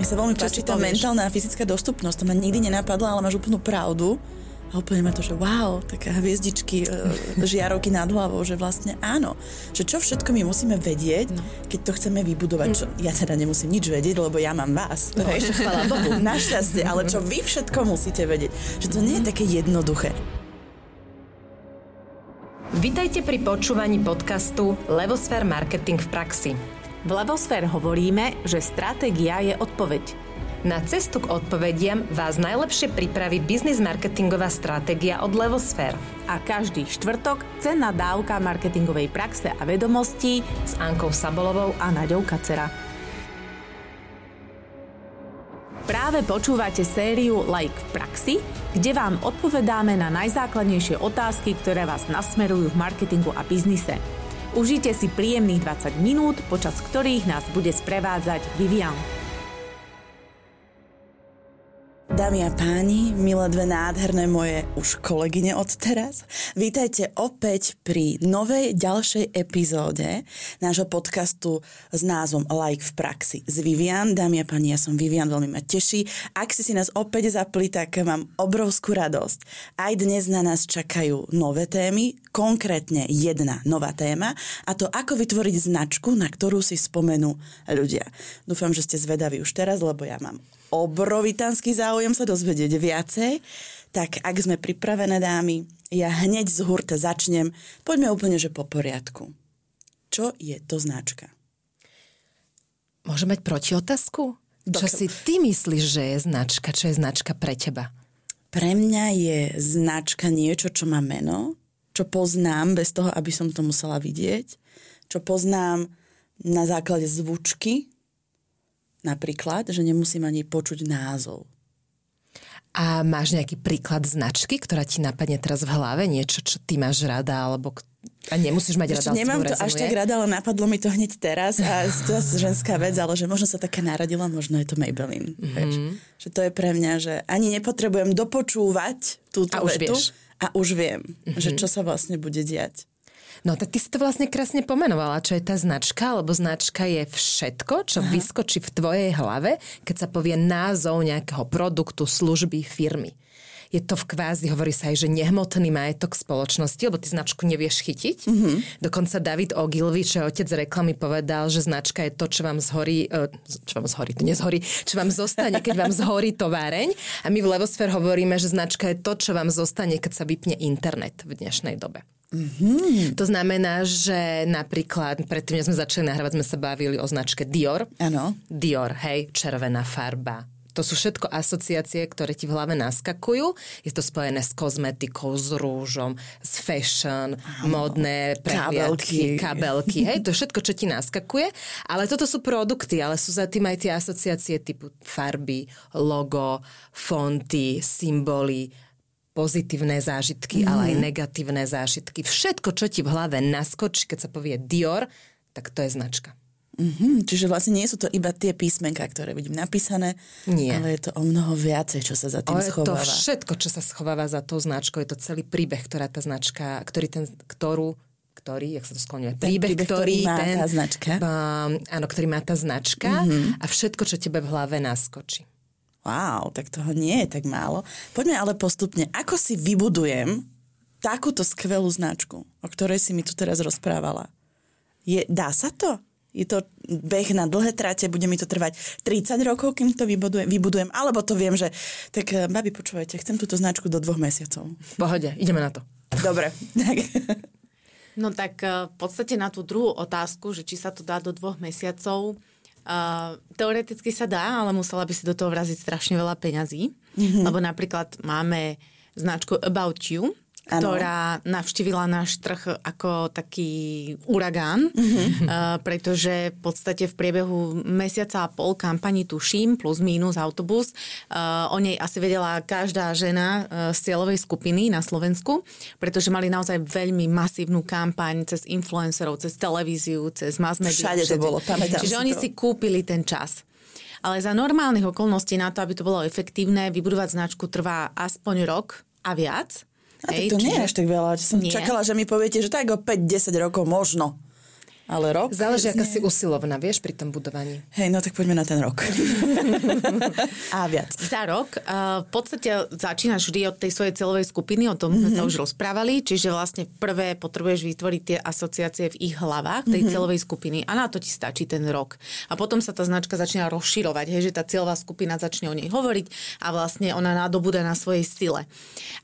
Mne sa veľmi páči tá mentálna a fyzická dostupnosť. To ma nikdy nenapadlo, ale máš úplnú pravdu. A úplne ma to, že wow, taká hviezdičky, e, žiarovky nad hlavou, že vlastne áno. Že čo všetko my musíme vedieť, No. keď to chceme vybudovať. Čo, ja teda nemusím nič vedieť, lebo ja mám vás. No, hej, Bohu, našťastie, ale čo vy všetko musíte vedieť. Že to nie je také jednoduché. Vitajte pri počúvaní podcastu Levosfér Marketing v praxi. V Levosfér hovoríme, že stratégia je odpoveď. Na cestu k odpovediam vás najlepšie pripraví biznis marketingová stratégia od Levosfér A každý štvrtok cenná dávka marketingovej praxe a vedomostí s Ankou Sabolovou a Naďou Kacera. Práve počúvate sériu Like v praxi, kde vám odpovedáme na najzákladnejšie otázky, ktoré vás nasmerujú v marketingu a biznise. Užite si príjemných 20 minút, počas ktorých nás bude sprevádzať Vivian. Dámy a páni, milé dve nádherné moje už kolegyne od teraz, vítajte opäť pri novej ďalšej epizóde nášho podcastu s názvom Like v praxi s Vivian. Dámy a páni, ja som Vivian, veľmi ma teší. Ak si si nás opäť zapli, tak mám obrovskú radosť. Aj dnes na nás čakajú nové témy, konkrétne jedna nová téma a to ako vytvoriť značku, na ktorú si spomenú ľudia. Dúfam, že ste zvedaví už teraz, lebo ja mám obrovitánsky záujem sa dozvedieť viacej. Tak ak sme pripravené, dámy, ja hneď z hurta začnem. Poďme úplne, že po poriadku. Čo je to značka? Môžem mať protiotázku? Čo si ty myslíš, že je značka? Čo je značka pre teba? Pre mňa je značka niečo, čo má meno, čo poznám bez toho, aby som to musela vidieť, čo poznám na základe zvučky, napríklad, že nemusím ani počuť názov. A máš nejaký príklad značky, ktorá ti napadne teraz v hlave? Niečo, čo ty máš rada, alebo a nemusíš mať rada, Ešte s nemám to až rezonuje? tak rada, ale napadlo mi to hneď teraz a je to zase ženská vec, ale že možno sa taká narodila, možno je to Maybelline. Mm-hmm. Vieš? Že to je pre mňa, že ani nepotrebujem dopočúvať túto A už vetu vieš. a už viem, mm-hmm. že čo sa vlastne bude diať. No tak ty si to vlastne krásne pomenovala, čo je tá značka, lebo značka je všetko, čo Aha. vyskočí v tvojej hlave, keď sa povie názov nejakého produktu, služby, firmy. Je to v kvázi, hovorí sa aj, že nehmotný majetok spoločnosti, lebo ty značku nevieš chytiť. Mm-hmm. Dokonca David Ogilvy, čo je otec reklamy, povedal, že značka je to, čo vám zhorí, eh, čo vám zhorí, to nezhorí, čo vám zostane, keď vám zhorí továreň. A my v Levosfér hovoríme, že značka je to, čo vám zostane, keď sa vypne internet v dnešnej dobe. Mm-hmm. To znamená, že napríklad, predtým, než sme začali nahrávať, sme sa bavili o značke Dior. Áno. Dior, hej, červená farba. To sú všetko asociácie, ktoré ti v hlave naskakujú. Je to spojené s kozmetikou, s rúžom, s fashion, modné prehliadky, Kabelky. kabelky. Hej, to je všetko, čo ti naskakuje. Ale toto sú produkty, ale sú za tým aj tie asociácie typu farby, logo, fonty, symboly, pozitívne zážitky, mm. ale aj negatívne zážitky. Všetko, čo ti v hlave naskočí, keď sa povie Dior, tak to je značka. Mm-hmm. Čiže vlastne nie sú to iba tie písmenka, ktoré vidím napísané, Nie. ale je to o mnoho viacej, čo sa za tým to schováva. všetko, čo sa schováva za tou značkou, je to celý príbeh, ktorá tá značka, ktorý ten, ktorú, ktorý, jak sa to skloňuje, príbeh, príbeh, ktorý má ten, tá značka. Um, áno, ktorý má tá značka mm-hmm. a všetko, čo tebe v hlave naskočí. Wow, tak toho nie je tak málo. Poďme ale postupne. Ako si vybudujem takúto skvelú značku, o ktorej si mi tu teraz rozprávala? Je, dá sa to? Je to beh na dlhé trate, bude mi to trvať 30 rokov, kým to vybudujem, vybudujem alebo to viem, že tak eh, babi, počúvajte, chcem túto značku do dvoch mesiacov. Pohode, ideme na to. Dobre. Tak. No tak eh, v podstate na tú druhú otázku, že či sa to dá do dvoch mesiacov, uh, teoreticky sa dá, ale musela by si do toho vraziť strašne veľa peňazí. Mm-hmm. Lebo napríklad máme značku About You, Ktorá navštívila náš trh ako taký uragán, mm-hmm. uh, pretože v podstate v priebehu mesiaca a pol kampani tuším, plus mínus autobus, uh, o nej asi vedela každá žena uh, z cieľovej skupiny na Slovensku, pretože mali naozaj veľmi masívnu kampaň cez influencerov, cez televíziu, cez mass media. Všade to bolo, pamätám Čiže oni to. si kúpili ten čas. Ale za normálnych okolností na to, aby to bolo efektívne, vybudovať značku trvá aspoň rok a viac. A tak to nie je až tak veľa. Že som Nie. čakala, že mi poviete, že tak o 5-10 rokov možno. Ale rok? Záleží, aká si usilovná, vieš, pri tom budovaní. Hej, no tak poďme na ten rok. A viac. Za rok uh, v podstate začínaš vždy od tej svojej celovej skupiny, o tom sme mm-hmm. sa už rozprávali, čiže vlastne prvé potrebuješ vytvoriť tie asociácie v ich hlavách, tej mm-hmm. celovej skupiny a na to ti stačí ten rok. A potom sa tá značka začína rozširovať, hej, že tá cieľová skupina začne o nej hovoriť a vlastne ona nadobúda na svojej sile.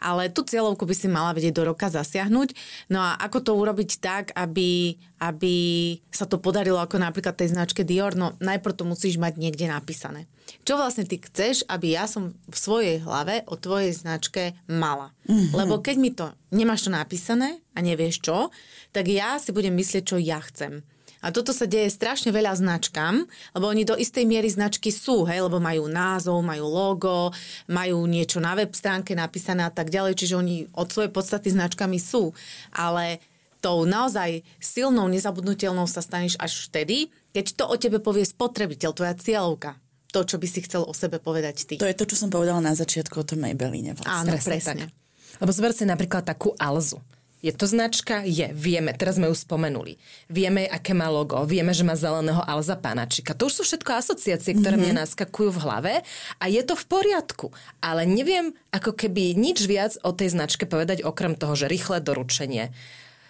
Ale tú cieľovku by si mala vedieť do roka zasiahnuť. No a ako to urobiť tak, aby, aby sa to podarilo ako napríklad tej značke Dior, no najprv to musíš mať niekde napísané. Čo vlastne ty chceš, aby ja som v svojej hlave o tvojej značke mala. Mm-hmm. Lebo keď mi to nemáš to napísané a nevieš čo, tak ja si budem myslieť, čo ja chcem. A toto sa deje strašne veľa značkám, lebo oni do istej miery značky sú, hej, lebo majú názov, majú logo, majú niečo na web stránke napísané a tak ďalej, čiže oni od svojej podstaty značkami sú. Ale tou naozaj silnou, nezabudnutelnou sa staneš až vtedy, keď to o tebe povie spotrebiteľ, tvoja cieľovka. To, čo by si chcel o sebe povedať ty. To je to, čo som povedala na začiatku o tom Maybelline. Vlastne. Áno, Presne presne. tak. Lebo zober si napríklad takú Alzu. Je to značka? Je. Vieme. Teraz sme ju spomenuli. Vieme, aké má logo. Vieme, že má zeleného Alza Panačika. To už sú všetko asociácie, ktoré mm-hmm. mne naskakujú v hlave a je to v poriadku. Ale neviem ako keby nič viac o tej značke povedať, okrem toho, že rýchle doručenie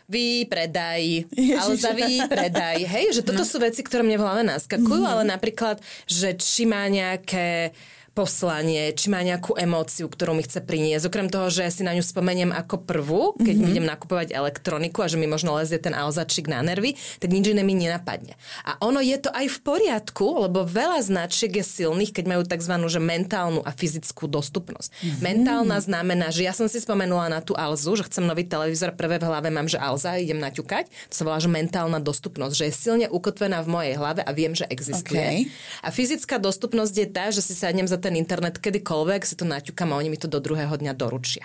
výpredaj, Alza výpredaj. Hej, že toto sú veci, ktoré mne v hlave naskakujú, ale napríklad, že či má nejaké poslanie, či má nejakú emóciu, ktorú mi chce priniesť. Okrem toho, že si na ňu spomeniem ako prvú, keď mm-hmm. idem nakupovať elektroniku a že mi možno lezie ten alzačik na nervy, tak nič iné mi nenapadne. A ono je to aj v poriadku, lebo veľa značiek je silných, keď majú tzv. Že mentálnu a fyzickú dostupnosť. Mm-hmm. Mentálna znamená, že ja som si spomenula na tú Alzu, že chcem nový televízor, prvé v hlave mám, že Alza, idem naťukať. To sa volá, že mentálna dostupnosť, že je silne ukotvená v mojej hlave a viem, že existuje. Okay. A fyzická dostupnosť je tá, že si sadnem za ten internet kedykoľvek, si to naťukam a oni mi to do druhého dňa doručia.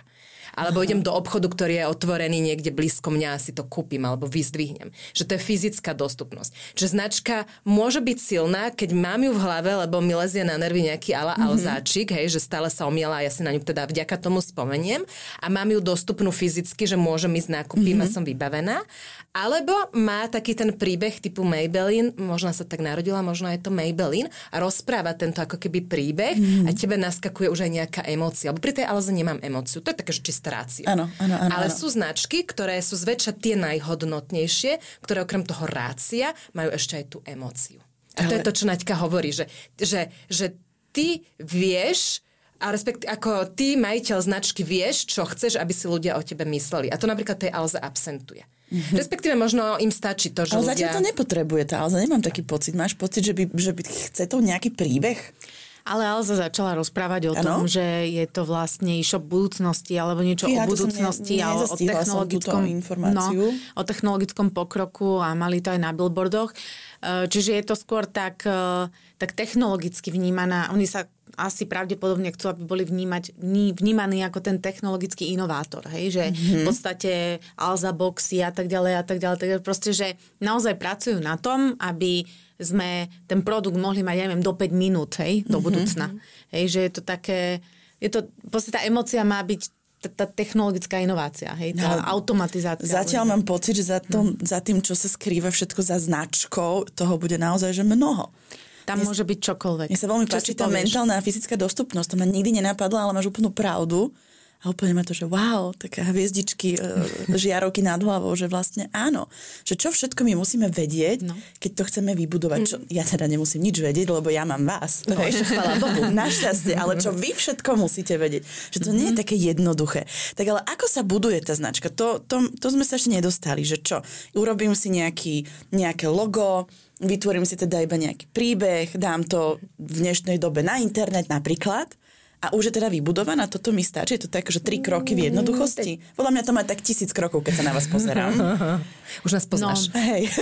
Alebo Aha. idem do obchodu, ktorý je otvorený niekde blízko mňa a si to kúpim alebo vyzdvihnem. Že to je fyzická dostupnosť. Že značka môže byť silná, keď mám ju v hlave, lebo mi lezie na nervy nejaký ala mm-hmm. alzáčik, hej, že stále sa omiela a ja si na ňu teda vďaka tomu spomeniem a mám ju dostupnú fyzicky, že môžem ísť nákupím mm-hmm. a som vybavená. Alebo má taký ten príbeh typu Maybelline, možno sa tak narodila, možno je to Maybelline a rozpráva tento ako keby príbeh mm. a tebe naskakuje už aj nejaká emócia. Lebo pri tej Alze nemám emóciu. To je také, že čistá rácia. Áno, áno, áno. Ale áno. sú značky, ktoré sú zväčša tie najhodnotnejšie, ktoré okrem toho rácia majú ešte aj tú emóciu. A to Ale- je to, čo Naďka hovorí, že, že, že ty vieš, a respektíve ako ty, majiteľ značky, vieš, čo chceš, aby si ľudia o tebe mysleli. A to napríklad tej Alze absentuje. Mm-hmm. Respektíve možno im stačí to, že Ale ľudia... zatiaľ to nepotrebuje tá Alza, nemám taký pocit. Máš pocit, že by, že by chce to nejaký príbeh? Ale Alza začala rozprávať o Áno? tom, že je to vlastne e-shop budúcnosti alebo niečo Fíha, o som ne- budúcnosti a o, technologickom. No, o technologickom pokroku a mali to aj na billboardoch. E, Čiže je to skôr tak, e, tak technologicky vnímaná. Oni sa asi pravdepodobne chcú, aby boli vnímať, vní- vnímaní ako ten technologický inovátor. Hej? Že mm-hmm. v podstate Alza boxy a tak ďalej a tak ďalej. Tak ďalej. Proste, že naozaj pracujú na tom, aby sme ten produkt mohli mať, ja neviem, do 5 minút, hej, do budúcna. Hej, že je to také, je to, podstate tá emocia má byť tá, technologická inovácia, hej, tá Ale automatizácia. Zatiaľ mám pocit, že za, tom, za tým, čo sa skrýva všetko za značkou, toho bude naozaj že mnoho. Tam môže byť čokoľvek. Mne sa veľmi Čo páči tá mentálna a fyzická dostupnosť. To ma nikdy nenapadlo, ale máš úplnú pravdu. A úplne ma to, že wow, také hviezdičky, e, žiarovky nad hlavou, že vlastne áno. Že čo všetko my musíme vedieť, no. Keď to chceme vybudovať. Čo, ja teda nemusím nič vedieť, lebo ja mám vás. No, chvála Bohu. Našťastie, ale čo vy všetko musíte vedieť. Že to nie je také jednoduché. Tak ale ako sa buduje tá značka? To, to, to sme sa ešte nedostali. Že čo? Urobím si nejaký, nejaké logo, vytvorím si teda iba nejaký príbeh, dám to v dnešnej dobe na internet napríklad a už je teda vybudovaná, toto mi stačí, je to tak, že tri kroky v jednoduchosti. Podľa mňa to má tak tisíc krokov, keď sa na vás pozerám. Už nás poznáš. No. Hej.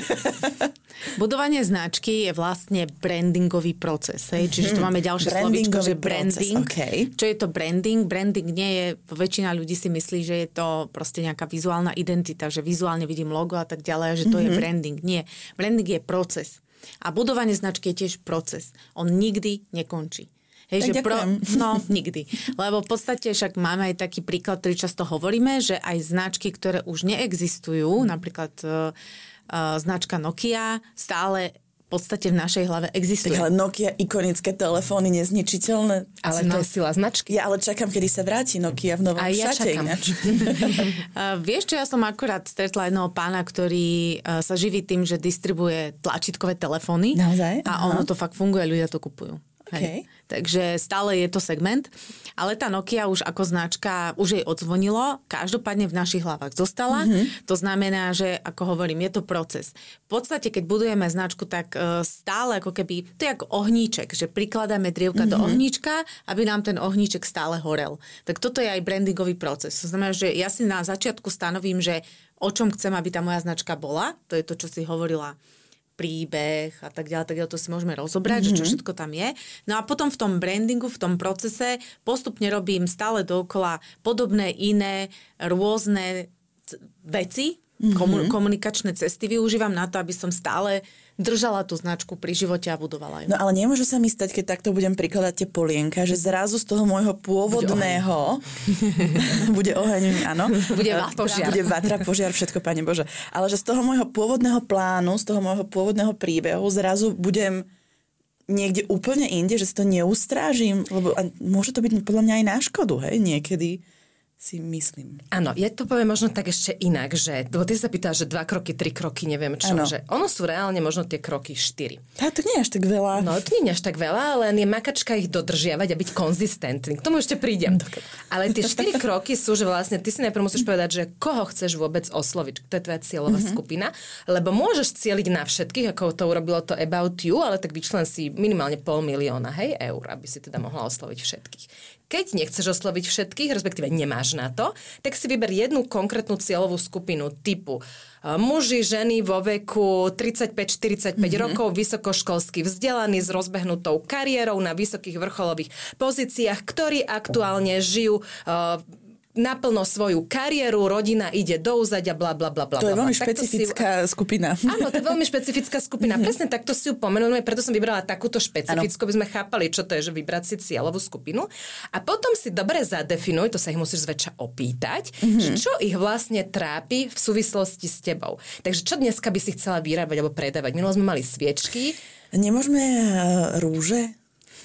Budovanie značky je vlastne brandingový proces. Hej? Čiže tu máme ďalšie Brandingový že proces, branding. okej. Čo je to branding? Branding nie je, väčšina ľudí si myslí, že je to proste nejaká vizuálna identita, že vizuálne vidím logo a tak ďalej, že to Mhm. je branding. Nie. Branding je proces. A budovanie značky je tiež proces. On nikdy nekončí. Hej, Tak že pro, no, nikdy. Lebo v podstate však máme aj taký príklad, ktorý často hovoríme, že aj značky, ktoré už neexistujú, napríklad uh, značka Nokia stále v podstate v našej hlave existuje. Tak ale Nokia, ikonické telefóny, nezničiteľné. Ale to No. je sila značky. Ja ale čakám, kedy sa vráti Nokia v novom Aj ja šate. čakám. ináč. Uh, vieš čo, ja som akurát stretla jedného pána, ktorý uh, sa živí tým, že distribuje tlačítkové telefóny. Naozaj? A Aha. ono to fakt funguje, ľudia to kupujú. Okej. Takže stále je to segment, ale tá Nokia už ako značka, už jej odzvonilo, každopádne v našich hlavách zostala. Mhm. Mm-hmm. To znamená, že ako hovorím, je to proces. V podstate, keď budujeme značku, tak uh, stále ako keby, to je ako ohníček, že prikladáme drievka mm-hmm. do Mhm. ohníčka, aby nám ten ohníček stále horel. Tak toto je aj brandingový proces. To znamená, že ja si na začiatku stanovím, že o čom chcem, aby tá moja značka bola. To je to, čo si hovorila príbeh a tak ďalej, tak ďalej, to si môžeme rozobrať, mm-hmm. že čo všetko tam je. No a potom v tom brandingu, v tom procese postupne robím stále dookola podobné iné rôzne veci, mm-hmm. komu- komunikačné cesty využívam na to, aby som stále držala tú značku pri živote a budovala ju. No ale nemôže sa mi stať, keď takto budem prikladať tie polienka, že zrazu z toho môjho pôvodného bude oheň, áno. Bude vatra. požiar. Bude vatra, požiar, všetko, Pane Bože. Ale že z toho môjho pôvodného plánu, z toho môjho pôvodného príbehu zrazu budem niekde úplne inde, že si to neustrážim, lebo môže to byť podľa mňa aj na škodu, hej, niekedy si myslím. Áno, ja to poviem možno tak ešte inak, že, lebo ty sa pýtal, že dva kroky, tri kroky, neviem čo, Áno. že ono sú reálne možno tie kroky štyri. Tá, to nie je až tak veľa. No, to nie je až tak veľa, len je makačka ich dodržiavať a byť konzistentný. K tomu ešte prídem. Ale tie štyri kroky sú, že vlastne ty si najprv musíš povedať, že koho chceš vôbec osloviť, kto je tvoja cieľová mm-hmm. skupina, lebo môžeš cieliť na všetkých, ako to urobilo to About You, ale tak vyčlen si minimálne pol milióna, hej, eur, aby si teda mohla osloviť všetkých. Keď nechceš osloviť všetkých, respektíve nemáš na to, tak si vyber jednu konkrétnu cieľovú skupinu typu uh, muži, ženy vo veku 35-45 mm-hmm. rokov, vysokoškolsky vzdelaní s rozbehnutou kariérou na vysokých vrcholových pozíciách, ktorí aktuálne žijú uh, naplno svoju kariéru, rodina ide do úzadia, bla bla bla bla. To je veľmi. Takto si- špecifická skupina. Áno, to je veľmi špecifická skupina. Mm-hmm. Presne takto si ju pomenujeme, preto som vybrala takúto špecifickú, aby sme chápali, čo to je, že vybrať si cieľovú skupinu. A potom si dobre zadefinuj, to sa ich musíš zväčša opýtať, mm-hmm. že čo ich vlastne trápi v súvislosti s tebou. Takže čo dneska by si chcela vyrábať alebo predávať? Minulo sme mali sviečky, Nemôžeme uh, rúže?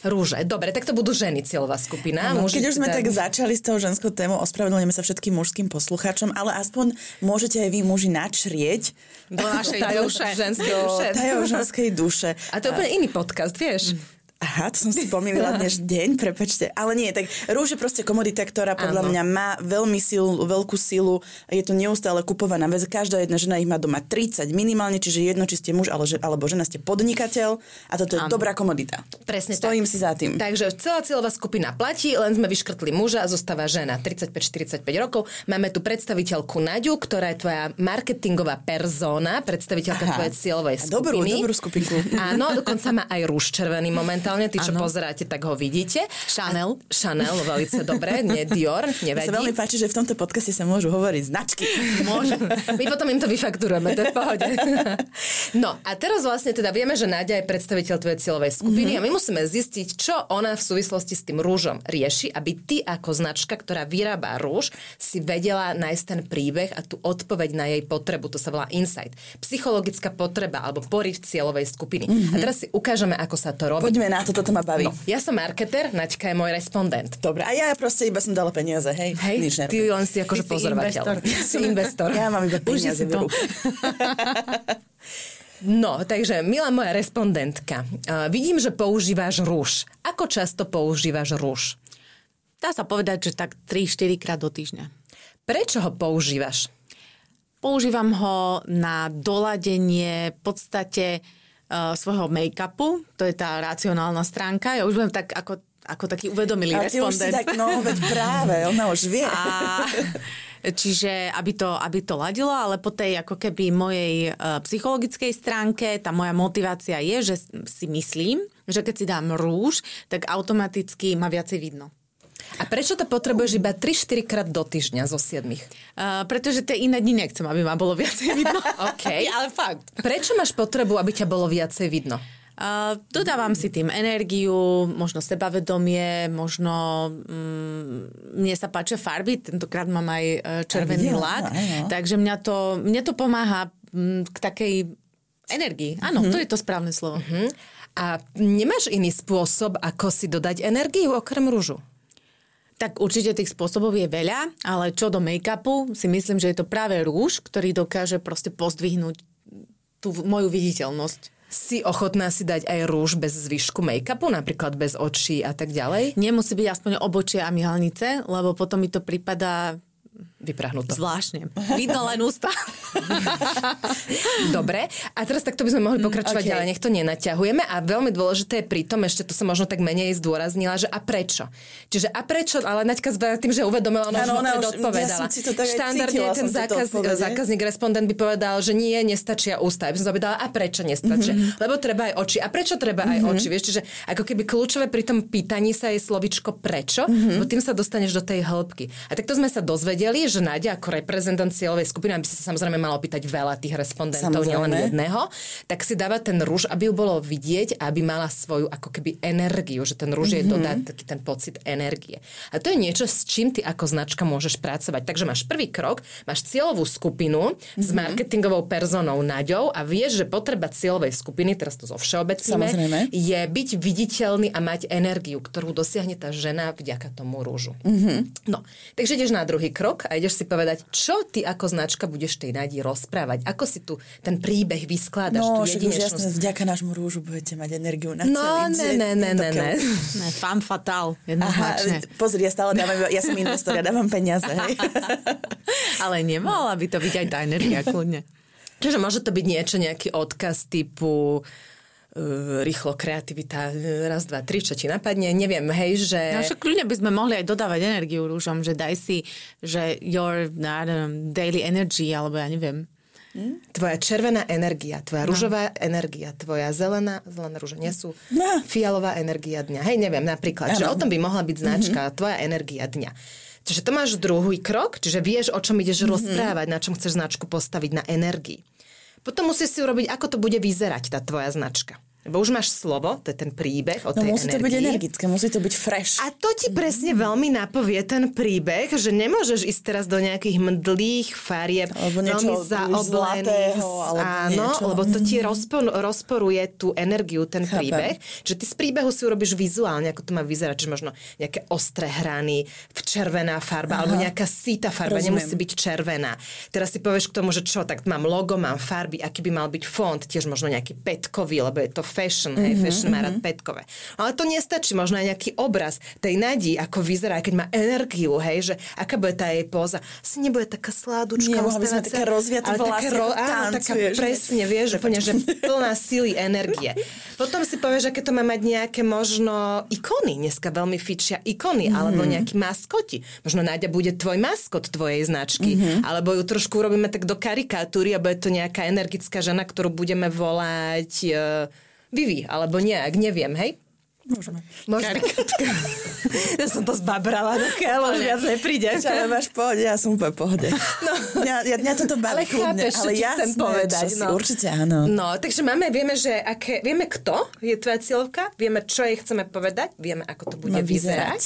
Rúže. Dobre, tak to budú ženy cieľová skupina. Muži keď už sme teda- tak začali s tou ženskou témou, ospravedlňujeme sa všetkým mužským poslucháčom, ale aspoň môžete aj vy muži načrieť Do našej Tajov duše. ženskej do duše. ženskej duše. A to je úplne iný podcast, vieš? Aha, to som si pomýlila dneš deň, prepačte. Ale nie, tak rúž je proste komodita, ktorá podľa Áno. mňa má veľmi silu, veľkú silu. Je to neustále kupovaná vec. Každá jedna žena ich má doma 30 minimálne, čiže jedno, či ste muž alebo žena ste podnikateľ a toto je Áno. dobrá komodita. Presne Stojím tak. si za tým. Takže celá cieľová skupina platí, len sme vyškrtli muža a zostáva žena 35-45 rokov. Máme tu predstaviteľku Naďu, ktorá je tvoja marketingová persona, predstaviteľka Aha. tvojej cieľovej A dobrú, skupiny. dobrú skupinku. Áno, dokonca má aj rúž červený momentálne. Tí, čo Áno. pozeráte, tak ho vidíte. Chanel. A, Chanel, veľmi dobre, nie Dior, nevadí. sa veľmi páči, že v tomto podcaste sa môžu hovoriť značky. Môže. My potom im to vyfakturujeme, to je v pohode. No a teraz vlastne teda vieme, že Náďa je predstaviteľ tvojej cieľovej skupiny mm-hmm. a my musíme zistiť, čo ona v súvislosti s tým rúžom rieši, aby ty ako značka, ktorá vyrába rúž, si vedela nájsť ten príbeh a tú odpoveď na jej potrebu. To sa volá insight. Psychologická potreba alebo poriv cieľovej skupiny. Mm-hmm. A teraz si ukážeme, ako sa to robí. Poďme na to, toto ma baví. No, ja som marketer, Naďka je môj respondent. Dobre, a ja proste iba som dala peniaze, hej? Hej, Nič ty len si akože pozorovateľ. investor. Ja si investor. Ja mám iba peniaze v ruke. No, takže milá moja respondentka, uh, vidím, že používaš rúž. Ako často používaš rúž? Dá sa povedať, že tak 3-4 krát do týždňa. Prečo ho používaš? Používam ho na doladenie v podstate uh, svojho make-upu. To je tá racionálna stránka. Ja už budem tak ako, ako taký uvedomilý A respondent. tak, no, veď práve, ona už vie. A, čiže aby to, aby to ladilo, ale po tej ako keby mojej uh, psychologickej stránke, tá moja motivácia je, že si myslím, že keď si dám rúž, tak automaticky ma viacej vidno. A prečo to potrebuješ iba 3-4 krát do týždňa zo 7? Uh, pretože tie iné dni nechcem, aby ma bolo viacej vidno. OK. ale fakt. Prečo máš potrebu, aby ťa bolo viacej vidno? Uh, dodávam si tým energiu, možno sebavedomie, možno mm, mne sa páčia farby, tentokrát mám aj uh, červený videla, lak, áno. takže mňa to, mne to pomáha mm, k takej energii. Áno, mm-hmm. to je to správne slovo. Mm-hmm. A nemáš iný spôsob, ako si dodať energiu okrem rúžu? Tak určite tých spôsobov je veľa, ale čo do make-upu, si myslím, že je to práve rúž, ktorý dokáže proste pozdvihnúť tú moju viditeľnosť. Si ochotná si dať aj rúž bez zvyšku make-upu, napríklad bez očí a tak ďalej? Nemusí byť aspoň obočie a myhalnice, lebo potom mi to prípada vyprahnuté. Zvláštne. Vidno len ústa. Dobre, a teraz takto by sme mohli pokračovať mm, okay. ďalej, nech to nenaťahujeme a veľmi dôležité je pritom, ešte to som možno tak menej zdôraznila, že a prečo? Čiže a prečo, ale Naďka s tým, že uvedomila, ona, ano, ona už odpovedala. Ja Štandardne ten zákaz, zákazník, respondent by povedal, že nie, nestačia ústa. Ja by som zapýtala, a prečo nestačia? Mm-hmm. Lebo treba aj oči. A prečo treba mm-hmm. aj oči? Vieš, čiže ako keby kľúčové pri tom pýtaní sa je slovičko prečo, mm-hmm. bo tým sa dostaneš do tej hĺbky. A takto sme sa dozvedeli, že Nádia ako reprezentant cieľovej skupiny, aby sa samozrejme mala opýtať veľa tých respondentov, nielen jedného, tak si dáva ten rúž, aby ju bolo vidieť, aby mala svoju ako keby energiu, že ten rúž mm-hmm. je dodať taký ten pocit energie. A to je niečo, s čím ty ako značka môžeš pracovať. Takže máš prvý krok, máš cieľovú skupinu mm-hmm. s mhm. marketingovou personou Naďou a vieš, že potreba cieľovej skupiny, teraz to zo všeobecníme, je byť viditeľný a mať energiu, ktorú dosiahne tá žena vďaka tomu rúžu. Mm-hmm. No, takže ideš na druhý krok a ideš si povedať, čo ty ako značka budeš tej nádi rozprávať, ako si tu ten príbeh vyskladaš, no, tú jedinečnosť. No, vďaka nášmu rúžu budete mať energiu na no, celý ne, ne, ne, ne, ne. ne. Fam fatal. Aha, pozri, ja stále dávam, ja som investor, ja dávam peniaze. Hej. Ale nemala by to byť aj tá energia, kľudne. Čiže môže to byť niečo, nejaký odkaz typu uh, rýchlo kreativita, raz, dva, tri, čo ti napadne, neviem, hej, že... No však kľudne by sme mohli aj dodávať energiu rúžom, že daj si, že your no, know, daily energy, alebo ja neviem. Hm? Tvoja červená energia, tvoja no. rúžová energia, tvoja zelená, zelená rúža nie sú, no. fialová energia dňa. Hej, neviem, napríklad, ano. že o tom by mohla byť značka, mm-hmm. tvoja energia dňa. Čiže to máš druhý krok, čiže vieš, o čom ideš mm-hmm. rozprávať, na čom chceš značku postaviť, na energii. Potom musíš si urobiť, ako to bude vyzerať, tá tvoja značka. Lebo už máš slovo, to je ten príbeh o no, tej musí energii. to byť energické, musí to byť fresh. A to ti presne veľmi napovie ten príbeh, že nemôžeš ísť teraz do nejakých mdlých farieb, alebo niečo zaoblených. Áno, niečo. lebo to ti mhm. rozpor, rozporuje tú energiu, ten Chápem. príbeh. Že ty z príbehu si urobíš vizuálne, ako to má vyzerať, že možno nejaké ostré hrany, červená farba, Aha. alebo nejaká síta farba, Rozumiem. nemusí byť červená. Teraz si povieš k tomu, že čo, tak mám logo, mám farby, aký by mal byť font, tiež možno nejaký petkový, lebo je to fashion, hej, mm-hmm, fashion má rád mhm. petkové. Ale to nestačí, možno aj nejaký obraz tej Nadi, ako vyzerá, keď má energiu, hej, že aká bude tá jej póza. Asi nebude taká sládučka. Nie, by sme také rozviaté vlasy, ro- áno, taká presne, vieš, úplne, že plná sily energie. Potom si povieš, aké to má mať nejaké možno ikony. Dneska veľmi fičia ikony, mm-hmm. alebo nejakí maskoti. Možno Náďa bude tvoj maskot tvojej značky, mm-hmm. alebo ju trošku urobíme tak do karikatúry a bude to nejaká energická žena, ktorú budeme volať uh, Vivi, alebo nejak, neviem, hej? Môžeme. Môžeme. ja som to zbabrala do keľu, už viac nepríde. Ale máš pohode, ja som úplne pohode. No. Ja, ja, ja toto baví ale chápeš, ale ja chcem povedať. No. Určite áno. No, takže máme, vieme, že aké, vieme kto je tvoja cieľovka, vieme, čo jej chceme povedať, vieme, ako to bude Má vyzerať. vyzerať.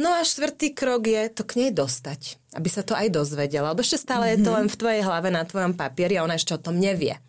No a štvrtý krok je to k nej dostať, aby sa to aj dozvedela. Lebo ešte stále mm-hmm. je to mhm. len v tvojej hlave, na tvojom papieri a ona ešte o tom nevie.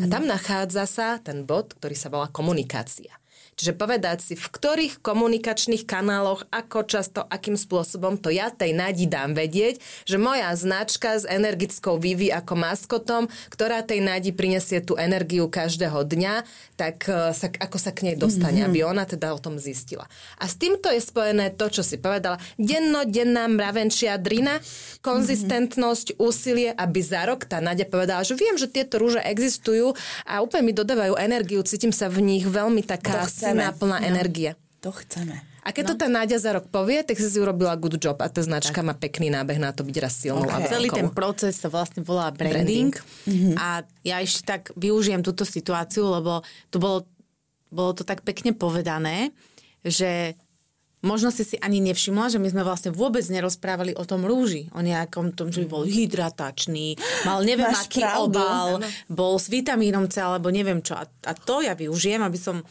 A tam nachádza sa ten bod, ktorý sa volá komunikácia. Čiže povedať si, v ktorých komunikačných kanáloch, ako často, akým spôsobom to ja tej Nadi dám vedieť, že moja značka s energickou Vivi ako maskotom, ktorá tej Nadi prinesie tú energiu každého dňa, tak e, sa, ako sa k nej dostane, mm-hmm. aby ona teda o tom zistila. A s týmto je spojené to, čo si povedala, dennodenná mravenčia drina, konzistentnosť, mm-hmm. úsilie, aby za rok tá Nadia povedala, že viem, že tieto rúže existujú a úplne mi dodávajú energiu, cítim sa v nich veľmi taká chceme. plná no. energie. To chceme. A keď no. to tá Náďa za rok povie, tak si si urobila good job a tá značka tak. má pekný nábeh na to byť raz silnou okay. a Celý ten proces sa vlastne volá branding, branding. Mm-hmm. a ja ešte tak využijem túto situáciu, lebo to bolo, bolo to tak pekne povedané, že možno si si ani nevšimla, že my sme vlastne vôbec nerozprávali o tom rúži, o nejakom tom, že by bol hydratačný, mal neviem Máš aký pravdu, obal, bol s vitamínom C alebo neviem čo. A, a to ja využijem, aby som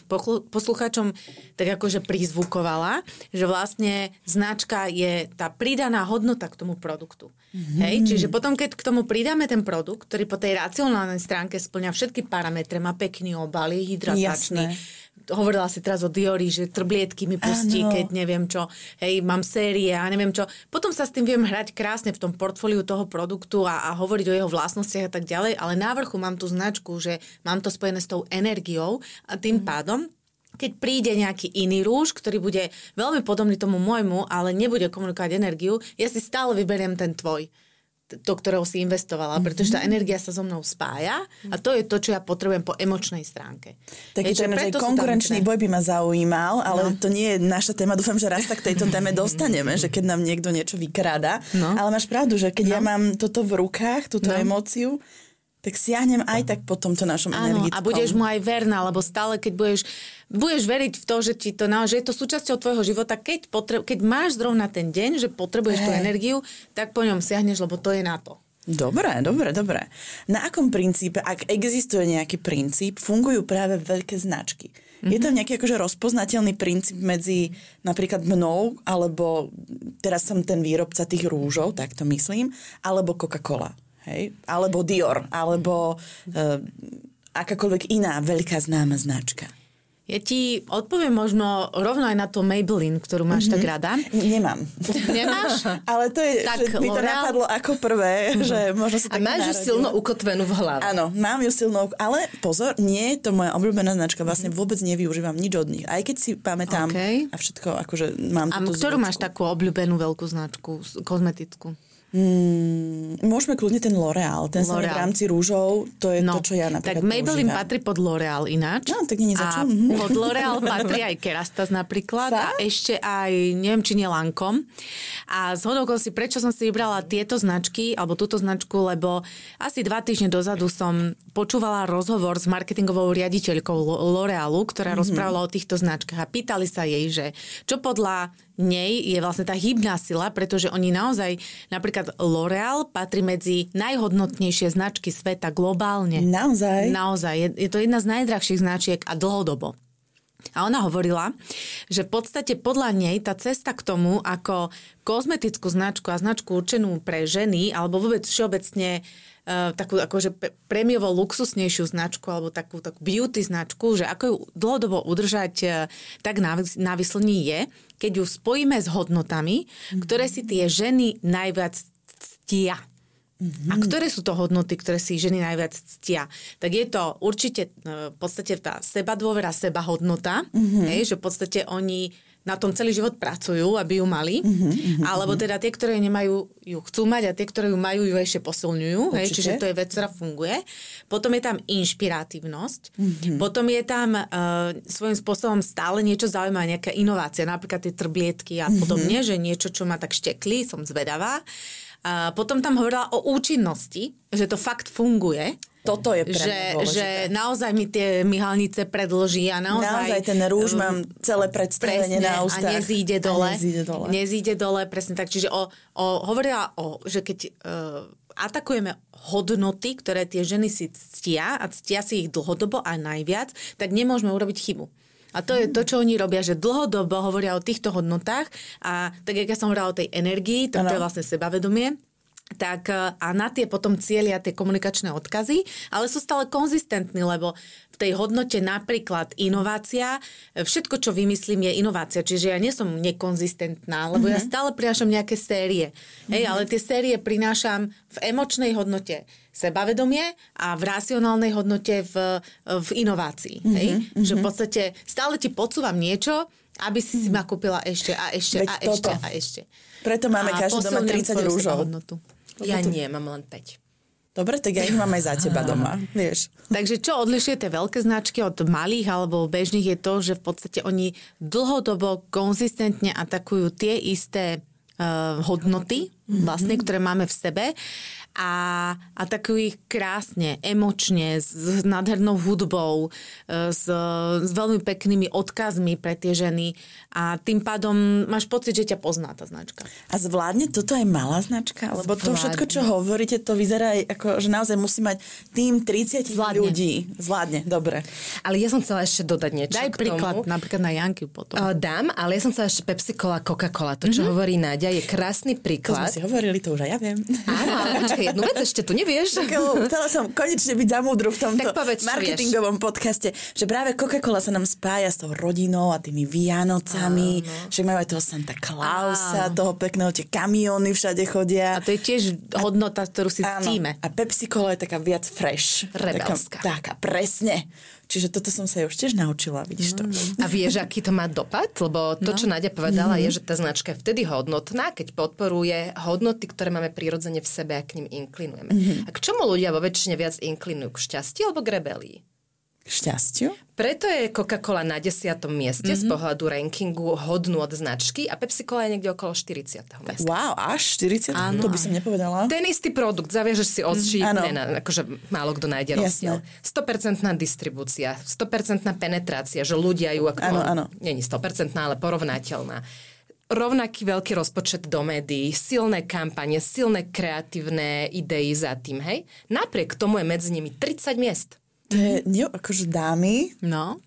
poslucháčom tak akože prizvukovala, že vlastne značka je tá pridaná hodnota k tomu produktu. Mm-hmm. Hej, čiže potom, keď k tomu pridáme ten produkt, ktorý po tej racionálnej stránke splňa všetky parametre, má pekný obal, je hydratačný, Jasné. Hovorila si teraz o Diori, že trblietky mi pustí, Áno. keď neviem čo, hej, mám série a neviem čo. Potom sa s tým viem hrať krásne v tom portfóliu toho produktu a, a hovoriť o jeho vlastnostiach a tak ďalej, ale na vrchu mám tú značku, že mám to spojené s tou energiou a tým Mhm. pádom keď príde nejaký iný rúž, ktorý bude veľmi podobný tomu môjmu, ale nebude komunikovať energiu, ja si stále vyberiem ten tvoj do ktorého si investovala, Mhm. pretože tá energia sa so mnou spája a to je to, čo ja potrebujem po emočnej stránke. Taký ten, konkurenčný boj by ma zaujímal, ale no. to nie je naša téma. Dúfam, že raz tak k tejto téme dostaneme, že keď nám niekto niečo vykráda. No. Ale máš pravdu, že keď no. ja mám toto v rukách, túto no. emóciu, tak siahnem aj tak po tomto našom Áno, energickom. a budeš mu aj verná, lebo stále, keď budeš, budeš veriť v to, že, ti to, že je to súčasťou tvojho života, keď, potre- keď máš zrovna ten deň, že potrebuješ tú Hej. energiu, tak po ňom siahneš, lebo to je na to. Dobre, dobre, dobre. Na akom princípe, ak existuje nejaký princíp, fungujú práve veľké značky? Mm-hmm. Je tam nejaký akože rozpoznateľný princíp medzi napríklad mnou, alebo teraz som ten výrobca tých rúžov, tak to myslím, alebo Coca-Cola, hej? Alebo Dior, alebo uh, akákoľvek iná veľká známa značka. Ja ti odpoviem možno rovno aj na to Maybelline, ktorú máš mm-hmm. tak rada. Nemám. Nemáš? Ale to je, Tak, že mi to L'Oreal? napadlo ako prvé, že možno sa A máš ju silno ukotvenú v hlave. Áno, mám ju silnou, ale pozor, nie je to moja obľúbená značka, vlastne vôbec nevyužívam nič od nich. Aj keď si pamätám OK. a všetko, akože mám A ktorú zvučku. máš takú obľúbenú veľkú značku, kozmetickú? Mm, môžeme kľudne ten L'Oreal, ten sa v rámci rúžov, to je to, čo ja napríklad No, Tak Maybelline používam. patrí pod L'Oreal ináč. No, tak nie. A Mhm. pod L'Oreal patrí aj Kerastas napríklad a Fakt? ešte aj, neviem, či nie Lancome. A z hodou si, prečo som si vybrala tieto značky, alebo túto značku, lebo asi dva týždne dozadu som počúvala rozhovor s marketingovou riaditeľkou Lo- L'Orealu, ktorá Mhm. rozprávala o týchto značkách a pýtali sa jej, že čo podľa nej je vlastne tá hybná sila, pretože oni naozaj, napríklad L'Oreal patrí medzi najhodnotnejšie značky sveta globálne. Naozaj? Naozaj. Je, je to jedna z najdrahších značiek a dlhodobo. A ona hovorila, že v podstate podľa nej tá cesta k tomu, ako kozmetickú značku a značku určenú pre ženy, alebo vôbec všeobecne uh, takú akože prémiovo luxusnejšiu značku, alebo takú, takú beauty značku, že ako ju dlhodobo udržať uh, tak na, vys- na vyslní je, keď ju spojíme s hodnotami, ktoré si tie ženy najviac ctia. A ktoré sú to hodnoty, ktoré si ženy najviac ctia? Tak je to určite e, v podstate tá sebadôvera, sebahodnota, mm-hmm. hej, že v podstate oni na tom celý život pracujú, aby ju mali, mm-hmm. alebo teda tie, ktoré nemajú, ju chcú mať a tie, ktoré ju majú, ju ešte posilňujú. Hej, čiže to je vec, ktorá funguje. Potom je tam inšpiratívnosť. Mm-hmm. Potom je tam uh, svojím spôsobom stále niečo zaujímavé, nejaká inovácia, napríklad tie trblietky a podobne, mm-hmm. že niečo, čo ma tak štekli, som zvedavá. A potom tam hovorila o účinnosti, že to fakt funguje. Toto je pre že, že naozaj mi tie myhalnice predlží a naozaj... Naozaj ten rúž um, mám celé predstavenie Presne, na ústach. a nezíde dole. A nezíde dole. Nezíde dole, presne tak. Čiže o, o, hovorila o, že keď uh, atakujeme hodnoty, ktoré tie ženy si ctia a ctia si ich dlhodobo a najviac, tak nemôžeme urobiť chybu. A to je to, čo oni robia, že dlhodobo hovoria o týchto hodnotách a tak, jak ja som hovorila o tej energii, tak to je vlastne sebavedomie, tak e, a na tie potom cieľia tie komunikačné odkazy, ale sú stále konzistentní, lebo v tej hodnote napríklad inovácia, e, všetko, čo vymyslím, je inovácia. Čiže ja nie som nekonzistentná, lebo mm-hmm. ja stále prinášam nejaké série. Mm-hmm. Hej, ale tie série prinášam v emočnej hodnote sebavedomie a v racionálnej hodnote v, v inovácii. Mm-hmm. Hej? Že v podstate stále ti podsúvam niečo, aby si si ma kúpila ešte a ešte Veď a ešte toto. a ešte. Preto máme každý doma posilňujem 30 tvoju rúžov. Ja nie, mám len 5. Dobre, tak ja ich mám aj za teba doma, vieš. Takže čo odlišuje tie veľké značky od malých alebo bežných je to, že v podstate oni dlhodobo konzistentne atakujú tie isté uh, hodnoty, vlastne, ktoré máme v sebe a, a takový krásne, emočne, s, s nádhernou hudbou, e, s, s veľmi peknými odkazmi pre tie ženy a tým pádom máš pocit, že ťa pozná tá značka. A zvládne toto aj malá značka? Lebo to všetko, čo hovoríte, to vyzerá aj ako, že naozaj musí mať tým 30 Zvládne. ľudí. Zvládne, dobre. Ale ja som chcela ešte dodať niečo Daj k príklad tomu. napríklad na Janky potom. Uh, dám, ale ja som chcela ešte Pepsi Cola, Coca-Cola. To, čo mm-hmm. hovorí Nádia, je krásny To sme príklad. si hovorili, to už aj ja viem. Áno, počkaj, jednu vec ešte tu nevieš. Lebo Chcela som konečne byť zamúdru v tomto Tak povedz, marketingovom podcaste, že práve Coca-Cola sa nám spája s tou rodinou a tými Vianocami, že majú aj toho Santa Clausa, toho pekného, tie kamióny všade chodia. A to je tiež hodnota, ktorú si ctíme. A Pepsi Cola je taká viac fresh. Rebelská. Taká, taká, presne. Čiže toto som sa už tiež naučila, vidíš to. A vieš, aký to má dopad? Lebo to, čo Nadia povedala, je, že tá značka je vtedy hodnotná, keď podporuje hodnoty, ktoré máme prirodzene v sebe a k ním inklinujeme. A k čomu ľudia vo väčšine viac inklinujú? K šťastiu alebo k rebelii? K šťastiu? Preto je Coca-Cola na 10. mieste mm-hmm. z pohľadu rankingu hodnú od značky a Pepsi Cola je niekde okolo 40. miesta. Wow, až 40? Áno. To by som nepovedala. Ten istý produkt, zaviažeš si oči, na, akože málo kto nájde rozdiel. 100% distribúcia, 100% penetrácia, že ľudia ju ako... Áno, áno. Není 100%, ale porovnateľná. Rovnaký veľký rozpočet do médií, silné kampane, silné kreatívne idei za tým, hej? Napriek tomu je medzi nimi 30 miest. To je, nie, akože dámy, No.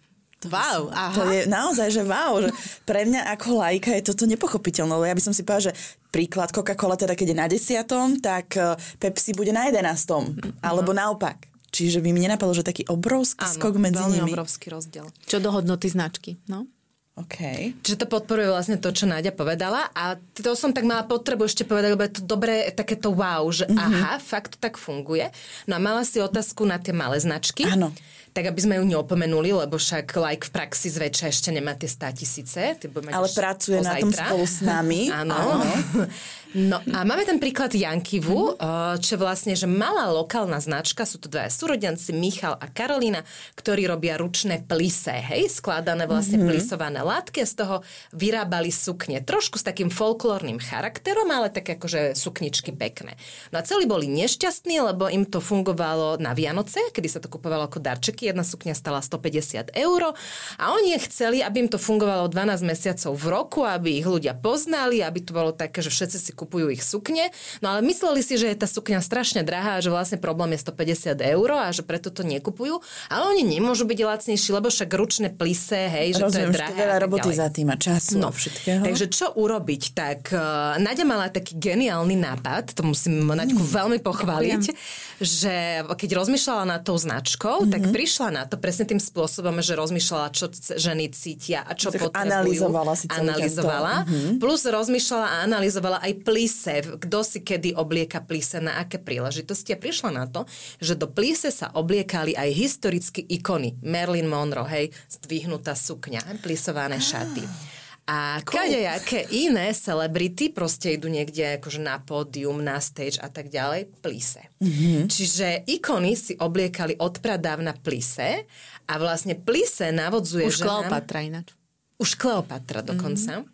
Wow, aha. To je naozaj, že wow, že pre mňa ako lajka je toto nepochopiteľné, lebo ja by som si povedala, že príklad Coca-Cola teda keď je na desiatom, tak eh, Pepsi bude na jedenastom, alebo naopak. Čiže by mi nenapadlo, že taký obrovský skok medzi veľmi nimi. obrovský rozdiel. Čo do hodnoty značky, no? OK. Čiže to podporuje vlastne to, čo Náďa povedala a to som tak mala potrebu ešte povedať, lebo je to dobré, takéto wow, že mm-hmm. aha, fakt to tak funguje. No a mala si otázku na tie malé značky. Áno. Tak aby sme ju neopomenuli, lebo však like v praxi zväčša ešte nemá tie 100 tisíce. Ale pracuje na tom pozajtra. spolu s nami. Áno. No a máme ten príklad Jankivu, Mhm. mm-hmm. čo vlastne, že malá lokálna značka, sú to dvaja súrodenci, Michal a Karolina, ktorí robia ručné plise, hej, skladané vlastne Mhm. mm-hmm. plisované látky a z toho vyrábali sukne. Trošku s takým folklórnym charakterom, ale také akože sukničky pekné. No a celí boli nešťastní, lebo im to fungovalo na Vianoce, kedy sa to kupovalo ako darčeky. Jedna sukňa stala 150 eur a oni chceli, aby im to fungovalo 12 mesiacov v roku, aby ich ľudia poznali, aby to bolo také, že všetci si kupujú ich sukne. No ale mysleli si, že je tá sukňa strašne drahá a že vlastne problém je 150 eur a že preto to nekupujú. Ale oni nemôžu byť lacnejší, lebo však ručné plise, hej, že to je Rozumiem, že drahé. to je veľa a tak roboty ďalej. za tým a času No, a všetkého. takže čo urobiť? Tak uh, Nadia mala taký geniálny nápad, to musím Naďku Mm. veľmi pochváliť, že keď rozmýšľala nad tou značkou, Mhm. tak prišla na to presne tým spôsobom, že rozmýšľala, čo ženy cítia a čo Tak potrebujú. analyzovala si tento, mhm. Plus rozmýšľala a analyzovala aj plise, kto si kedy oblieka plise na aké príležitosti a prišla na to, že do plise sa obliekali aj historicky ikony. Marilyn Monroe, hej, zdvihnutá sukňa, plisované šaty. A kadejaké iné celebrity proste idú niekde akože na pódium, na stage a tak ďalej, plise. Mm-hmm. Čiže ikony si obliekali odpradávna plise a vlastne plise navodzuje Už ženám- Kleopatra ináč. Už Kleopatra dokonca. Mm-hmm.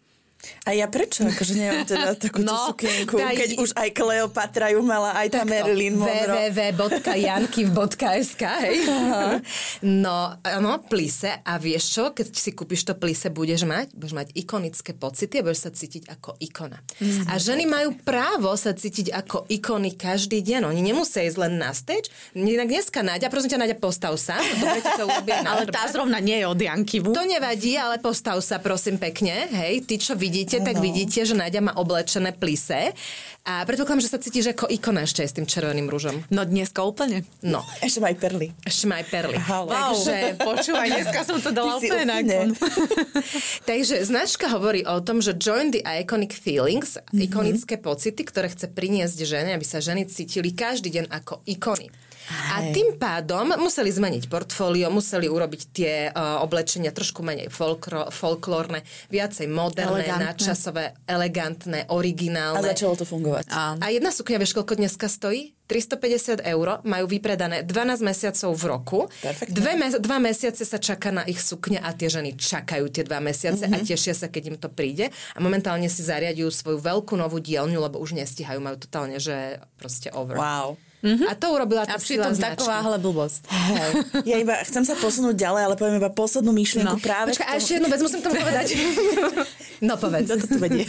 A ja prečo? Akože nemám teda takúto No, sukienku, tá- keď už aj Kleopatra ju mala, aj tá Marilyn Monroe. www.jankiv.sk hej. No, áno, plise. A vieš čo? Keď si kúpiš to plise, budeš mať, budeš mať ikonické pocity a budeš sa cítiť ako ikona. A ženy majú právo sa cítiť ako ikony každý deň. Oni nemusia ísť len na stage. Inak dneska Náďa, prosím ťa, Náďa, postav sa. Dobre to urobia Ale tá zrovna nie je od Jankivu. To nevadí, ale postav sa prosím pekne. Hej, ty čo vidíte, tak vidíte, že Náďa má oblečené plise. A predpokladám, že sa cítiš ako ikona ešte s tým červeným rúžom. No dneska úplne. No, Ešte má aj perly. ešte má aj perly. Halo. Takže, počúvaj, dneska som to dala úplne na takže značka hovorí o tom, že join the iconic feelings, Mhm. ikonické pocity, ktoré chce priniesť ženy, aby sa ženy cítili každý deň ako ikony. A tým pádom museli zmeniť portfólio, museli urobiť tie uh, oblečenia trošku menej folkro, folklórne, viacej moderné, Elegantné. nadčasové, elegantné, originálne. A začalo to fungovať. A, A jedna sukňa, vieš, koľko dneska stojí? 350 eur, majú vypredané 12 mesiacov v roku. Perfektne. Dve dva mesiace sa čaká na ich sukne a tie ženy čakajú tie dva mesiace mm-hmm. a tešia sa, keď im to príde. A momentálne si zariadujú svoju veľkú novú dielňu, lebo už nestíhajú, majú totálne, že proste over. Wow. Mm-hmm. A to urobila a tá pritom sila značky. takováhle blbosť. Hej. Ja iba chcem sa posunúť ďalej, ale poviem iba poslednú myšlienku No. práve Počkaj, k a tomu- ešte jednu vec musím tomu povedať. no povedz. Kto to tu vedie?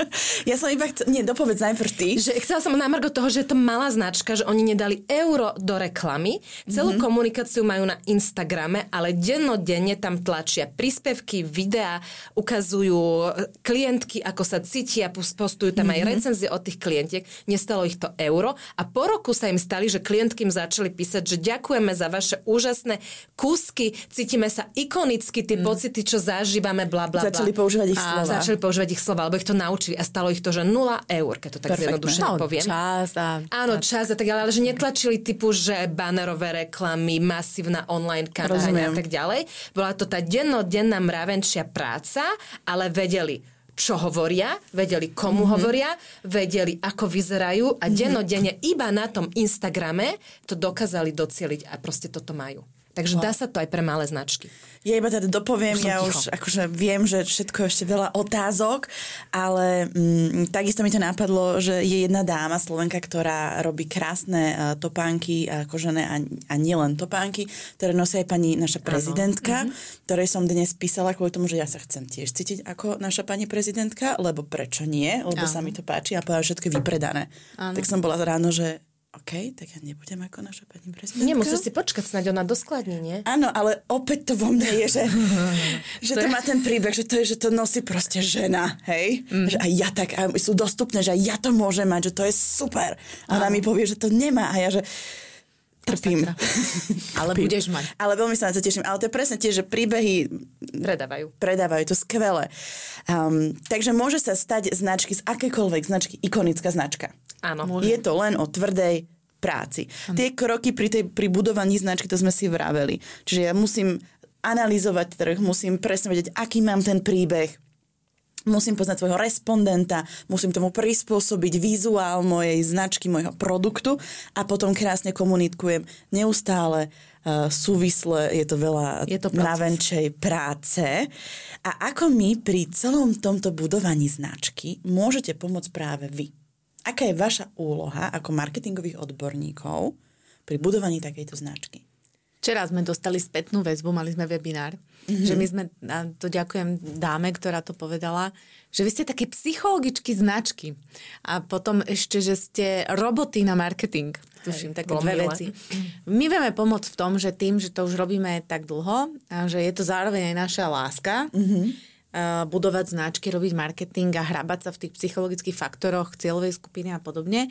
ja som iba chcel... Nie, dopovedz najprv ty. Že chcela som na margo toho, že je to malá značka, že oni nedali euro do reklamy. Celú mm-hmm. komunikáciu majú na Instagrame, ale dennodenne tam tlačia príspevky, videá, ukazujú klientky, ako sa cítia, postujú tam mm-hmm. aj recenzie od tých klientiek. Nestalo ich to euro a po roku sa im stali, že klientky im začali písať, že ďakujeme za vaše úžasné kúsky, cítime sa ikonicky, tie mm. pocity, čo zažívame, bla bla. Začali používať ich slova. Začali používať ich slova, lebo ich to naučili a stalo ich to, že 0 eur, keď to tak Perfektné. zjednodušene No, poviem. čas a... Áno, čas a tak ďalej, ale že netlačili typu, že banerové reklamy, masívna online kampaň a tak ďalej. Bola to tá dennodenná mravenčia práca, ale vedeli, čo hovoria, vedeli, komu mm-hmm. hovoria, vedeli, ako vyzerajú a mm-hmm. dennodenne iba na tom Instagrame to dokázali docieliť a proste toto majú. Takže wow. dá sa to aj pre malé značky. Ja iba teda dopoviem, Už ja ticho. už akože viem, že všetko je ešte veľa otázok, ale mm, takisto mi to napadlo, že je jedna dáma, Slovenka, ktorá robí krásne uh, topánky a kožené a, a nielen topánky, ktoré nosí aj pani naša prezidentka, mm-hmm. ktorej som dnes písala kvôli tomu, že ja sa chcem tiež cítiť ako naša pani prezidentka, lebo prečo nie, lebo Áno. sa mi to páči a povedala, všetko je vypredané. Áno. Tak som bola ráno, že OK, tak ja nebudem ako naša pani prezidentka. Nemusíš si počkať, snáď ona doskladní, nie? Áno, ale opäť to vo mne je, že, že to má ten príbeh, že to je, že to nosí proste žena, hej? Mm. Že aj ja tak, a sú dostupné, že aj ja to môžem mať, že to je super. A ona mi povie, že to nemá a ja, že trpím. Ale Trpím. budeš mať. Ale veľmi sa na to teším. Ale to je presne tiež, že príbehy Predávajú. predávajú, to skvelé. Um, takže môže sa stať značky z akékoľvek značky, ikonická značka. Áno. Je to len o tvrdej práci. Ano. Tie kroky pri, tej, pri budovaní značky, to sme si vraveli. Čiže ja musím analyzovať trh, musím presne vedieť, aký mám ten príbeh, musím poznať svojho respondenta, musím tomu prispôsobiť vizuál mojej značky, môjho produktu a potom krásne komunikujem neustále, uh, súvisle, je to veľa Je to mravenčej práce. A ako my pri celom tomto budovaní značky môžete pomôcť práve vy? Aká je vaša úloha ako marketingových odborníkov pri budovaní takejto značky? Včera sme dostali spätnú väzbu, mali sme webinár, mm-hmm. že my sme, a to ďakujem dáme, ktorá to povedala, že vy ste také psychologičky značky a potom ešte, že ste roboty na marketing. Tuším, také dve milé. veci. My vieme pomôcť v tom, že tým, že to už robíme tak dlho, a že je to zároveň aj naša láska, mm-hmm. budovať značky, robiť marketing a hrabať sa v tých psychologických faktoroch cieľovej skupiny a podobne.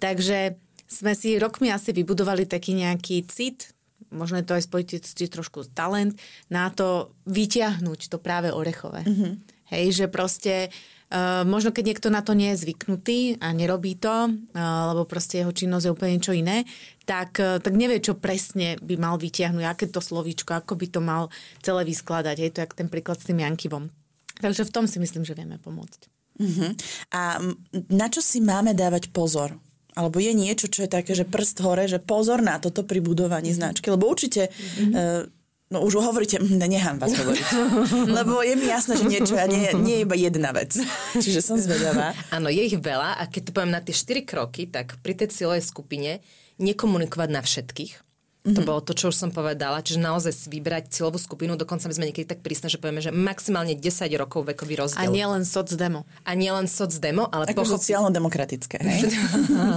Takže sme si rokmi asi vybudovali taký nejaký cit, možno je to aj spojiť trošku talent, na to vyťahnuť to práve orechové. Mm-hmm. Hej, že proste Uh, možno keď niekto na to nie je zvyknutý a nerobí to, uh, lebo proste jeho činnosť je úplne niečo iné, tak, uh, tak nevie, čo presne by mal vytiahnuť, aké to slovíčko, ako by to mal celé vyskladať. Je to jak ten príklad s tým Jankivom. Takže v tom si myslím, že vieme pomôcť. Uh-huh. A na čo si máme dávať pozor? Alebo je niečo, čo je také, že prst hore, že pozor na toto pri budovaní značky? Lebo určite... Uh, No už hovoríte, hm, nechám vás hovoriť. Lebo je mi jasné, že niečo a nie, nie je iba jedna vec. Čiže som zvedavá. Áno, je ich veľa a keď to poviem na tie 4 kroky, tak pri tej cieľovej skupine nekomunikovať na všetkých. Mm-hmm. To bolo to, čo už som povedala. Čiže naozaj si vybrať cieľovú skupinu, dokonca by sme niekedy tak prísne, že povieme, že maximálne 10 rokov vekový A rozdiel. nie len soc demo. a nie len soc demo, ale Ako pochop... sociálno-demokratické, hej?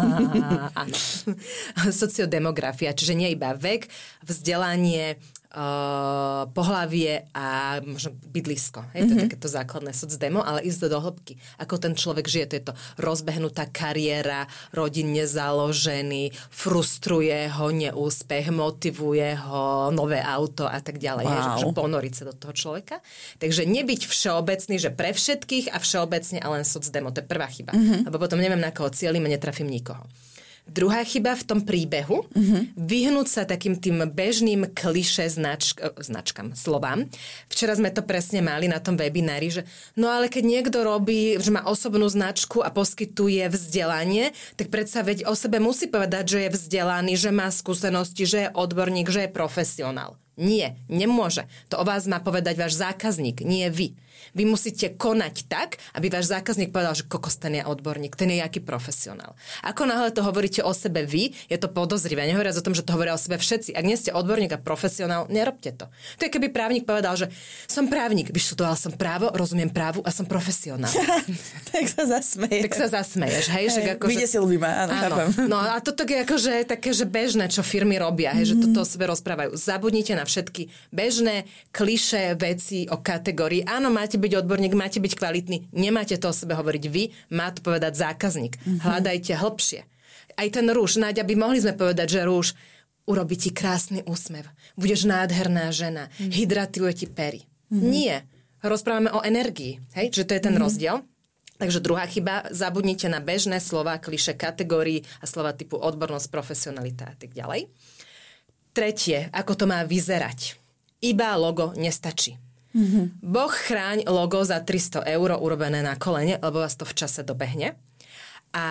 Áno. Sociodemografia, čiže nie iba vek, vzdelanie, uh, pohlavie a možno bydlisko. Je to mm-hmm. takéto základné socdemo, ale ísť do hĺbky. Ako ten človek žije, to je to rozbehnutá kariéra, rodinne založený, frustruje ho neúspech, motivuje ho nové auto a tak ďalej. Wow. Wow. Že ponoriť sa do toho človeka. Takže nebyť všeobecný, že pre všetkých a všeobecne a len socdemo. To je prvá chyba. Mm-hmm. Lebo potom neviem, na koho cieľim a netrafím nikoho. Druhá chyba v tom príbehu, mm-hmm. vyhnúť sa takým tým bežným kliše značk, značkám, slovám. Včera sme to presne mali na tom webinári, že no ale keď niekto robí, že má osobnú značku a poskytuje vzdelanie, tak predsa veď o sebe musí povedať, že je vzdelaný, že má skúsenosti, že je odborník, že je profesionál. Nie, nemôže. To o vás má povedať váš zákazník, nie vy. Vy musíte konať tak, aby váš zákazník povedal, že kokos ten je odborník, ten je jaký profesionál. Ako náhle to hovoríte o sebe vy, je to podozrivé. Nehovoria o tom, že to hovoria o sebe všetci. Ak nie ste odborník a profesionál, nerobte to. To je keby právnik povedal, že som právnik, vyštudoval som právo, rozumiem právu a som profesionál. tak sa zasmeješ. Tak sa zasmeješ, hej? hej ako, vydesil by ma, áno, áno. No a toto je akože také, že bežné, čo firmy robia, hej, mm-hmm. že toto o sebe rozprávajú. Zabudnite na všetky bežné kliše veci o kategórii. Áno, máte byť odborník, máte byť kvalitný, nemáte to o sebe hovoriť vy, má to povedať zákazník. Mm-hmm. Hľadajte hĺbšie. Aj ten rúž, Náďa, by mohli sme povedať, že rúž urobí ti krásny úsmev. Budeš nádherná žena. Mm-hmm. Hydratuje ti pery. Mm-hmm. Nie. Rozprávame o energii. Hej? Že to je ten mm-hmm. rozdiel. Takže druhá chyba, zabudnite na bežné slova, kliše kategórií a slova typu odbornosť, profesionalita a tak ďalej. Tretie, ako to má vyzerať. Iba logo nestačí. Mm-hmm. Boh chráň logo za 300 eur urobené na kolene, lebo vás to v čase dobehne. A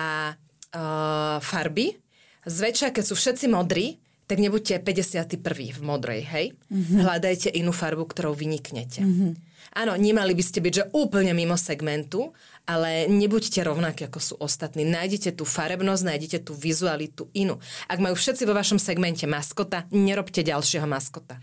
uh, farby, zväčša, keď sú všetci modrí, tak nebuďte 51. v modrej, hej? Mm-hmm. Hľadajte inú farbu, ktorou vyniknete. Mm-hmm. Áno, nemali by ste byť, že úplne mimo segmentu, ale nebuďte rovnakí, ako sú ostatní. Nájdete tú farebnosť, nájdete tú vizualitu inú. Ak majú všetci vo vašom segmente maskota, nerobte ďalšieho maskota.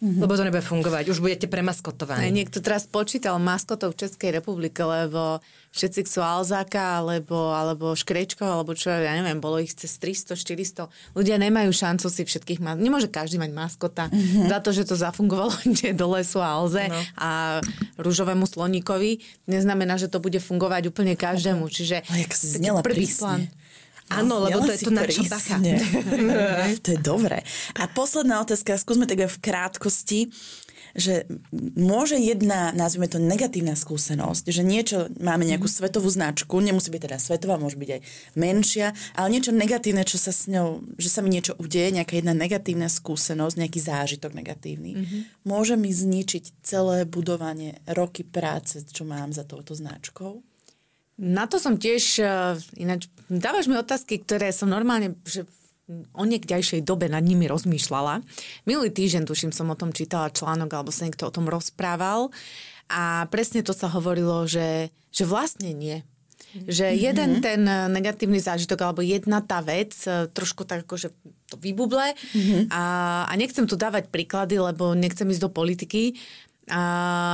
Mm-hmm. Lebo to nebude fungovať, už budete premaskotovaní. Aj niekto teraz počítal maskotov v Českej republike, lebo všetci chcú Alzáka, alebo, alebo Škrečko, alebo čo, ja neviem, bolo ich cez 300, 400. Ľudia nemajú šancu si všetkých mať. Nemôže každý mať maskota. Mm-hmm. Za to, že to zafungovalo kde do lesu a Alze no. a rúžovému sloníkovi, neznamená, že to bude fungovať úplne každému. Čiže Ale jak prvý plán. Áno, lebo to je to na čo bacha. to je dobré. A posledná otázka, skúsme tak v krátkosti že môže jedna, nazvime to negatívna skúsenosť, že niečo, máme nejakú mm. svetovú značku, nemusí byť teda svetová, môže byť aj menšia, ale niečo negatívne, čo sa s ňou, že sa mi niečo udeje, nejaká jedna negatívna skúsenosť, nejaký zážitok negatívny, mm-hmm. môže mi zničiť celé budovanie, roky práce, čo mám za touto značkou? Na to som tiež, uh, ináč dávaš mi otázky, ktoré som normálne, že o niekdejšej dobe nad nimi rozmýšľala. Minulý týždeň, tuším, som o tom čítala článok, alebo sa niekto o tom rozprával a presne to sa hovorilo, že, že vlastne nie. Že mm-hmm. jeden ten negatívny zážitok alebo jedna tá vec e, trošku tak akože to vybuble mm-hmm. a, a nechcem tu dávať príklady, lebo nechcem ísť do politiky, a,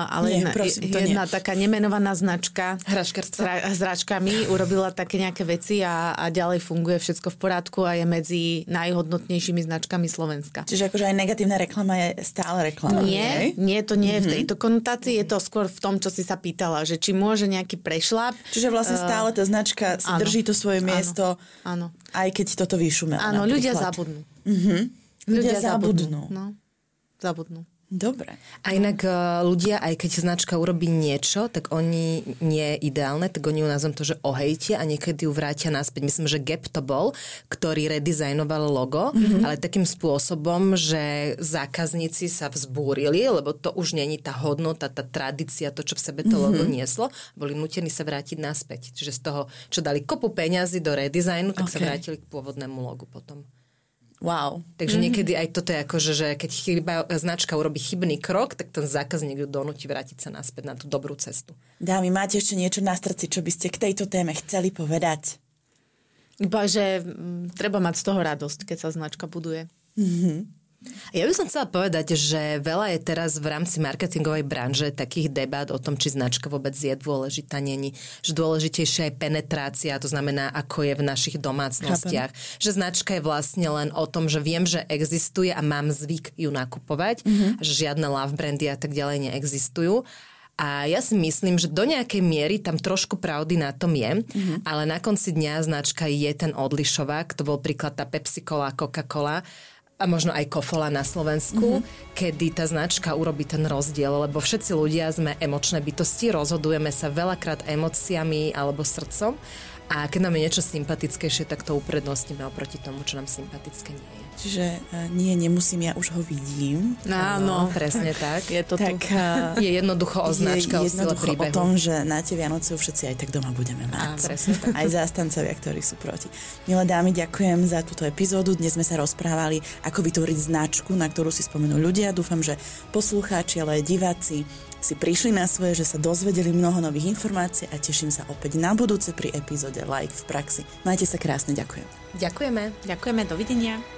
ale nie, jedna, prosím, jedna nie. taká nemenovaná značka s, s hračkami urobila také nejaké veci a, a ďalej funguje všetko v poriadku a je medzi najhodnotnejšími značkami Slovenska. Čiže akože aj negatívna reklama je stále reklama. Nie, nie, nie to nie je mm-hmm. v mhm. tejto konotácii, je to skôr v tom, čo si sa pýtala, že či môže nejaký prešlap. Čiže vlastne stále tá značka si áno, drží to svoje miesto, áno, áno. aj keď toto vyšumelo. Áno, napríklad. ľudia zabudnú. Mm-hmm. Ľudia, ľudia zabudnú. zabudnú. No, zabudnú. Dobre. A inak uh, ľudia, aj keď značka urobí niečo, tak oni nie je ideálne, tak oni ju nazvem to, že ohejtia a niekedy ju vrátia naspäť. Myslím, že Gap to bol, ktorý redizajnoval logo, mm-hmm. ale takým spôsobom, že zákazníci sa vzbúrili, lebo to už není tá hodnota, tá tradícia, to, čo v sebe to mm-hmm. logo nieslo, boli nutení sa vrátiť naspäť. Čiže z toho, čo dali kopu peňazí do redizajnu, tak okay. sa vrátili k pôvodnému logu potom. Wow. Takže mm-hmm. niekedy aj toto je ako, že, že keď chyba, značka urobí chybný krok, tak ten zákazník ju donúti vrátiť sa naspäť na tú dobrú cestu. Dámy, máte ešte niečo na srdci, čo by ste k tejto téme chceli povedať? Iba, že m, mm, treba mať z toho radosť, keď sa značka buduje. Mm-hmm. Ja by som chcela povedať, že veľa je teraz v rámci marketingovej branže takých debát o tom, či značka vôbec je dôležitá, není. Že dôležitejšia je penetrácia, to znamená, ako je v našich domácnostiach. Chápem. Že značka je vlastne len o tom, že viem, že existuje a mám zvyk ju nakupovať, mm-hmm. že žiadne love brandy a tak ďalej neexistujú. A ja si myslím, že do nejakej miery tam trošku pravdy na tom je, mm-hmm. ale na konci dňa značka je ten odlišovák. To bol príklad tá Pepsi Cola, Coca-Cola a možno aj Kofola na Slovensku, mm-hmm. kedy tá značka urobí ten rozdiel, lebo všetci ľudia sme emočné bytosti, rozhodujeme sa veľakrát emóciami alebo srdcom A keď nám je niečo sympatickejšie, tak to uprednostníme oproti tomu, čo nám sympatické nie je. Čiže uh, nie, nemusím, ja už ho vidím. Áno, presne tak. Je to tak, tu. Uh, je jednoducho označka je o sile jednoducho príbehu. o tom, že na tie Vianoce už všetci aj tak doma budeme Á, mať. presne tak. Aj zástancovia, ktorí sú proti. Milé dámy, ďakujem za túto epizódu. Dnes sme sa rozprávali, ako vytvoriť značku, na ktorú si spomenú ľudia. Dúfam, že poslucháči, ale aj diváci si prišli na svoje, že sa dozvedeli mnoho nových informácií a teším sa opäť na budúce pri epizóde Like v praxi. Majte sa krásne, ďakujem. Ďakujeme. Ďakujeme, dovidenia.